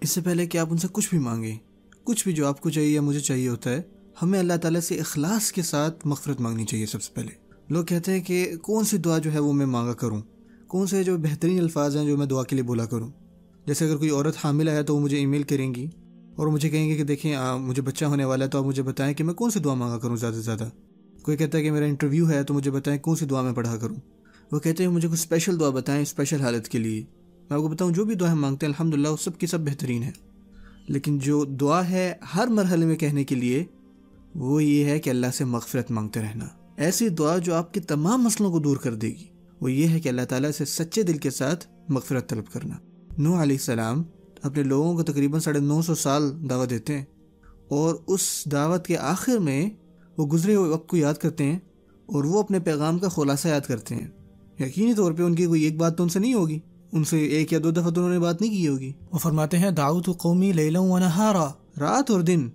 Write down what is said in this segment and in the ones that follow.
اس سے پہلے کہ آپ ان سے کچھ بھی مانگیں، کچھ بھی جو آپ کو چاہیے یا مجھے چاہیے ہوتا ہے، ہمیں اللہ تعالیٰ سے اخلاص کے ساتھ مغفرت مانگنی چاہیے سب سے پہلے۔ لوگ کہتے ہیں کہ کون سی دعا جو ہے وہ میں مانگا کروں؟ کون سے جو بہترین الفاظ ہیں جو میں دعا کے لیے بولا کروں؟ جیسے اگر کوئی عورت حاملہ ہے تو وہ مجھے ای میل کریں گی، اور مجھے کہیں گے کہ دیکھیں مجھے بچہ ہونے والا ہے تو آپ مجھے بتائیں کہ میں کون سی دعا مانگا کروں زیادہ سے زیادہ۔ کوئی کہتا ہے کہ میرا انٹرویو ہے تو مجھے بتائیں کون سی دعا میں پڑھا کروں؟ وہ کہتے ہیں مجھے کوئی اسپیشل دعا بتائیں اسپیشل حالت کے لیے۔ میں آپ کو بتاؤں، جو بھی دعا ہم مانگتے ہیں الحمد للہ وہ سب کی سب بہترین ہے لیکن جو دعا ہے ہر مرحلے میں کہنے کے لیے، وہ یہ ہے کہ اللہ سے مغفرت مانگتے رہنا۔ ایسی دعا جو آپ کے تمام مسئلوں کو دور کر دے گی، وہ یہ ہے کہ اللہ تعالیٰ سے سچے دل کے ساتھ مغفرت طلب کرنا۔ نو علیہ السلام اپنے لوگوں کو تقریباً ساڑھے نو سو سال دعوت دیتے ہیں اور اس دعوت کے آخر میں وہ گزرے ہوئے وقت کو یاد کرتے ہیں اور وہ اپنے پیغام کا خلاصہ یاد کرتے ہیں۔ یقینی طور پہ ان کی کوئی ایک بات تو ان سے نہیں ہوگی۔ ان سے ایک یا دو دفعہ تو انہوں نے بات نہیں کی ہوگی۔ وہ فرماتے ہیں، دعوت قومی لیلا و نہارا، رات اور دن۔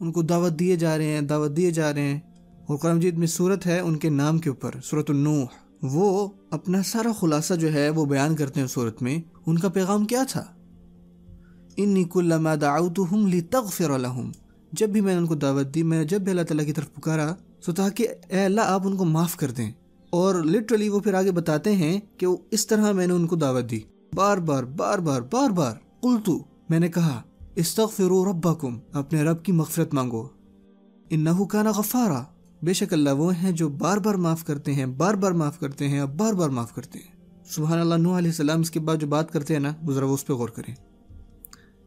ان کو دعوت دیے جا رہے ہیں، دعوت دیے جا رہے ہیں۔ اور قرآن مجید میں صورت ہے ان کے نام کے اوپر صورت النوح۔ وہ اپنا سارا خلاصہ جو ہے وہ بیان کرتے ہیں صورت میں، ان کا پیغام کیا تھا؟ انی کل ما دعوتہم لتغفر لہم۔ جب بھی میں نے ان کو دعوت دی، میں نے جب بھی اللہ تعالیٰ کی طرف پکارا، تو تاکہ اے اللہ، آپ ان کو معاف کر دیں۔ اور لٹرلی وہ پھر آگے بتاتے ہیں کہ وہ اس طرح میں نے ان کو دعوت دی۔ بار بار بار بار بار بار۔ قلتو، میں نے کہا، استغفروا ربکم، اپنے رب کی مغفرت مانگو۔ انہو کانا غفارا۔ بے شک اللہ وہ ہیں جو بار بار معاف کرتے ہیں، بار بار معاف کرتے ہیں اور بار بار معاف کرتے ہیں۔ سبحان اللہ، نوح علیہ السلام اس کے بعد جو بات کرتے ہیں نا، وہ ذرا وہ اس پہ غور کریں۔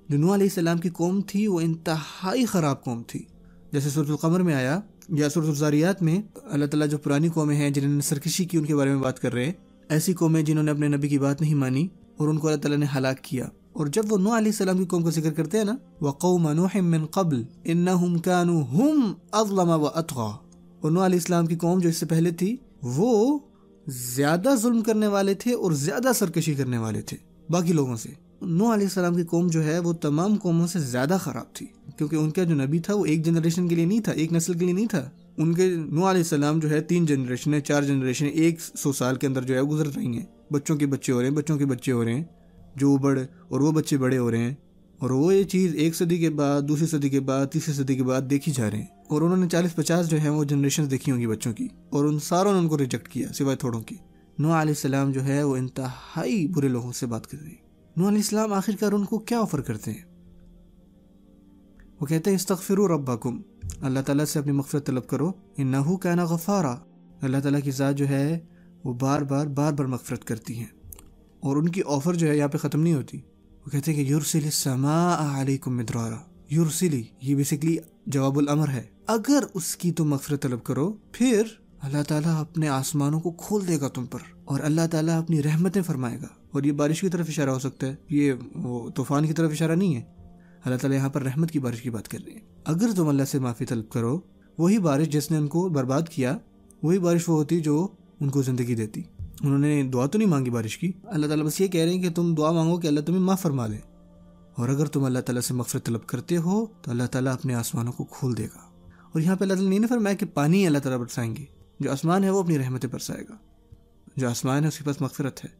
جو نوح علیہ السلام کی قوم تھی، وہ انتہائی خراب قوم تھی۔ جیسے صورت القمر میں آیا یا صورت الزاریات میں اللہ تعالیٰ جو پرانی قومیں ہیں، جنہوں نے سرکشی کی، ان کے بارے میں بات کر رہے ہیں۔ ایسی قومیں جنہوں نے اپنے نبی کی بات نہیں مانی اور ان کو اللہ تعالیٰ نے ہلاک کیا۔ اور جب وہ نو علیہ السلام کی قوم کا ذکر کرتے ہیں نا، وقوم نوح من قبل انہم کانو ہم اظلم و اور نو علیہ السلام کی قوم جو اس سے پہلے تھی، وہ زیادہ ظلم کرنے والے تھے اور زیادہ سرکشی کرنے والے تھے، باقی لوگوں سے۔ نو علیہ السلام کی قوم جو ہے وہ تمام قوموں سے زیادہ خراب تھی۔ کیونکہ ان کا جو نبی تھا وہ ایک جنریشن کے لیے نہیں تھا، ایک نسل کے لیے نہیں تھا۔ ان کے نو علیہ السلام جو ہے تین جنریشن چار جنریشن ایک سو سال کے اندر جو ہے گزر رہی ہیں۔ بچوں کے بچے ہو رہے ہیں، بچوں کے بچے ہو رہے ہیں، جو بڑے اور وہ بچے بڑے ہو رہے ہیں۔ اور وہ یہ چیز ایک صدی کے بعد، دوسری صدی کے بعد، تیسری صدی کے بعد دیکھی جا رہے ہیں۔ اور انہوں نے چالیس پچاس جو ہیں وہ جنریشن دیکھی ہوں گی بچوں کی۔ اور ان ساروں نے ان کو ریجیکٹ کیا، سوائے تھوڑوں کی نو علیہ السلام جو ہے وہ انتہائی برے لوگوں سے بات کر رہے ہیں۔ نو علیہ السلام آخر کار ان کو کیا آفر کرتے ہیں؟ وہ کہتے ہیں، استغفروا ربکم۔ اللہ تعالیٰ سے اپنی مغفرت طلب کرو۔ انہو کانا غفارا۔ اللہ تعالیٰ کی ذات جو ہے، وہ بار بار بار بار مغفرت کرتی ہیں۔ اور ان کی آفر جو ہے، یہاں پہ ختم نہیں ہوتی۔ وہ کہتے ہیں کہ یورسل السماء علیکم مدرارا۔ یورسلی یہ بیسکلی جواب الامر ہے۔ اگر اس کی تم مغفرت طلب کرو، پھر اللہ تعالیٰ اپنے آسمانوں کو کھول دے گا تم پر۔ اور اللہ تعالیٰ اپنی رحمتیں فرمائے گا۔ اور یہ بارش کی طرف اشارہ ہو سکتا ہے۔ یہ وہ طوفان کی طرف اشارہ نہیں ہے۔ اللہ تعالیٰ یہاں پر رحمت کی بارش کی بات کر رہی ہے اگر تم اللہ سے معافی طلب کرو، وہی بارش جس نے ان کو برباد کیا، وہی بارش وہ ہوتی جو ان کو زندگی دیتی۔ انہوں نے دعا تو نہیں مانگی بارش کی؟ اللہ تعالیٰ بس یہ کہہ رہے ہیں کہ تم دعا مانگو کہ اللہ تمہیں معاف فرما دے۔ اور اگر تم اللہ تعالیٰ سے مغفرت طلب کرتے ہو، تو اللہ تعالیٰ اپنے آسمانوں کو کھول دے گا۔ اور یہاں پہ اللہ تعالیٰ نہیں فرمایا کہ پانی اللہ تعالیٰ برسائیں گے۔ جو آسمان ہے، وہ اپنی رحمتیں برسائے گا۔ جو آسمان ہے، اس کے پاس مغفرت ہے۔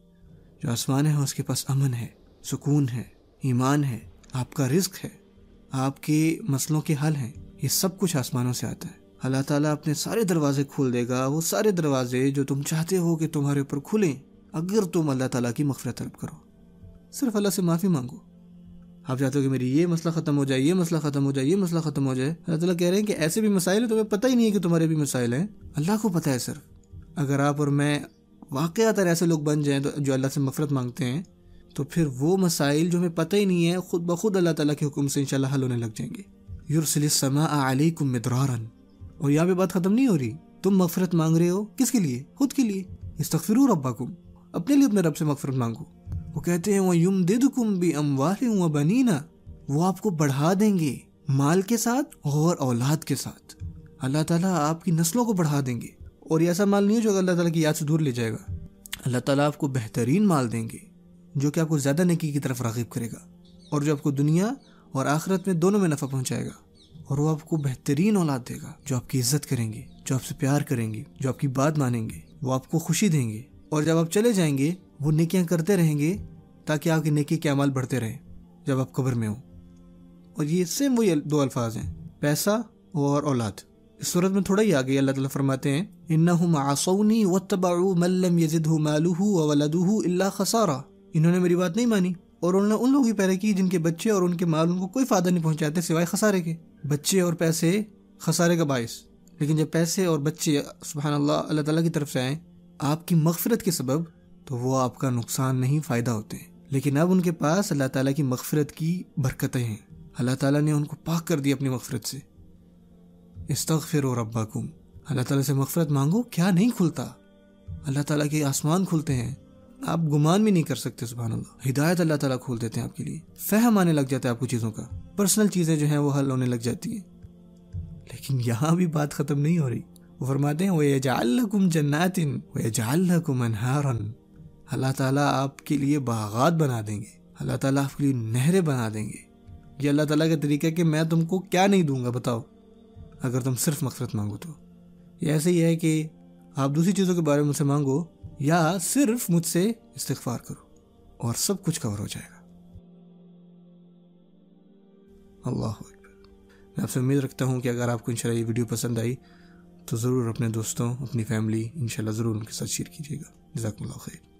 جو آسمان ہے اس کے پاس امن ہے، سکون ہے، ایمان ہے، آپ کا رزق ہے، آپ کے مسئلوں کے حل ہیں، یہ سب کچھ آسمانوں سے آتا ہے۔ اللہ تعالیٰ اپنے سارے دروازے کھول دے گا، وہ سارے دروازے جو تم چاہتے ہو کہ تمہارے اوپر کھلیں، اگر تم اللہ تعالیٰ کی مغفرت طلب کرو۔ صرف اللہ سے معافی مانگو۔ آپ چاہتے ہو کہ میری یہ مسئلہ ختم ہو جائے، یہ مسئلہ ختم ہو جائے، یہ مسئلہ ختم ہو جائے۔ اللہ تعالیٰ کہہ رہے ہیں کہ ایسے بھی مسائل ہیں، تمہیں پتہ ہی نہیں ہے کہ تمہارے بھی مسائل ہیں۔ اللہ کو پتہ ہے صرف۔ اگر آپ اور میں واقعات ایسے لوگ بن جائیں تو جو اللہ سے مفرت مانگتے ہیں، تو پھر وہ مسائل جو ہمیں پتہ ہی نہیں ہے، خود بخود اللہ تعالیٰ کے حکم سے انشاءاللہ حل ہونے لگ جائیں گے۔ یورسل السماء علیکم مدرارن اور یہاں پہ بات ختم نہیں ہو رہی۔ تم مغفرت مانگ رہے ہو؟ کس کے لیے؟ خود کے لیے۔ استغفروا ربکم۔ اپنے لیے اپنے رب سے مغفرت مانگو۔ وہ کہتے ہیں وہ یم ددکم بھی اموال و بنینا وہ آپ کو بڑھا دیں گے مال کے ساتھ اور اولاد کے ساتھ۔ اللہ تعالیٰ آپ کی نسلوں کو بڑھا دیں گے۔ اور یہ ایسا مال نہیں ہے جو اللہ تعالیٰ کی یاد سے دور لے جائے گا۔ اللہ تعالیٰ آپ کو بہترین مال دیں گے، جو کہ آپ کو زیادہ نیکی کی طرف راغب کرے گا، اور جو آپ کو دنیا اور آخرت میں دونوں میں نفع پہنچائے گا۔ اور وہ آپ کو بہترین اولاد دے گا، جو آپ کی عزت کریں گے، جو آپ سے پیار کریں گے، جو آپ کی بات مانیں گے، وہ آپ کو خوشی دیں گے۔ اور جب آپ چلے جائیں گے، وہ نیکیاں کرتے رہیں گے، تاکہ آپ کی نیکی کے عمل بڑھتے رہیں، جب آپ قبر میں ہوں۔ اور یہ سیم وہی دو الفاظ ہیں، پیسہ اور اولاد۔ اس صورت میں تھوڑا ہی آگے اللہ تعالیٰ فرماتے ہیں انہم عصونی واتبعوا من لم يزدہ مالہ وولدہ الا خسارہ انہوں نے میری بات نہیں مانی، اور انہوں نے ان استغفر و ربکم۔ اللہ تعالیٰ سے مغفرت مانگو، کیا نہیں کھلتا؟ اللہ تعالیٰ کے آسمان کھلتے ہیں۔ آپ گمان بھی نہیں کر سکتے، سبحان اللہ۔ ہدایت اللہ تعالیٰ کھول دیتے ہیں آپ کے لیے۔ فہم آنے لگ جاتا ہے آپ کو چیزوں کا۔ پرسنل چیزیں جو ہیں وہ حل ہونے لگ جاتی ہیں۔ لیکن یہاں بھی بات ختم نہیں ہو رہی۔ وہ فرماتے ہیں وہ جالکم جنات اللہ تعالیٰ آپ کے لیے باغات بنا دیں گے۔ اللہ تعالیٰ آپ کے لیے نہریں بنا دیں گے۔ یہ اللہ تعالیٰ کا طریقہ ہے کہ میں تم کو کیا نہیں دوں گا، بتاؤ۔ اگر تم صرف مغفرت مانگو تو۔ یہ ایسے ہی ہے کہ آپ دوسری چیزوں کے بارے میں مجھ سے مانگو یا صرف مجھ سے استغفار کرو اور سب کچھ کور ہو جائے گا۔ اللہ میں آپ سے امید رکھتا ہوں کہ اگر آپ کو انشاءاللہ یہ ویڈیو پسند آئی تو ضرور اپنے دوستوں، اپنی فیملی انشاءاللہ ضرور ان کے ساتھ شیئر کیجیے گا۔ جزاک اللہ خیر۔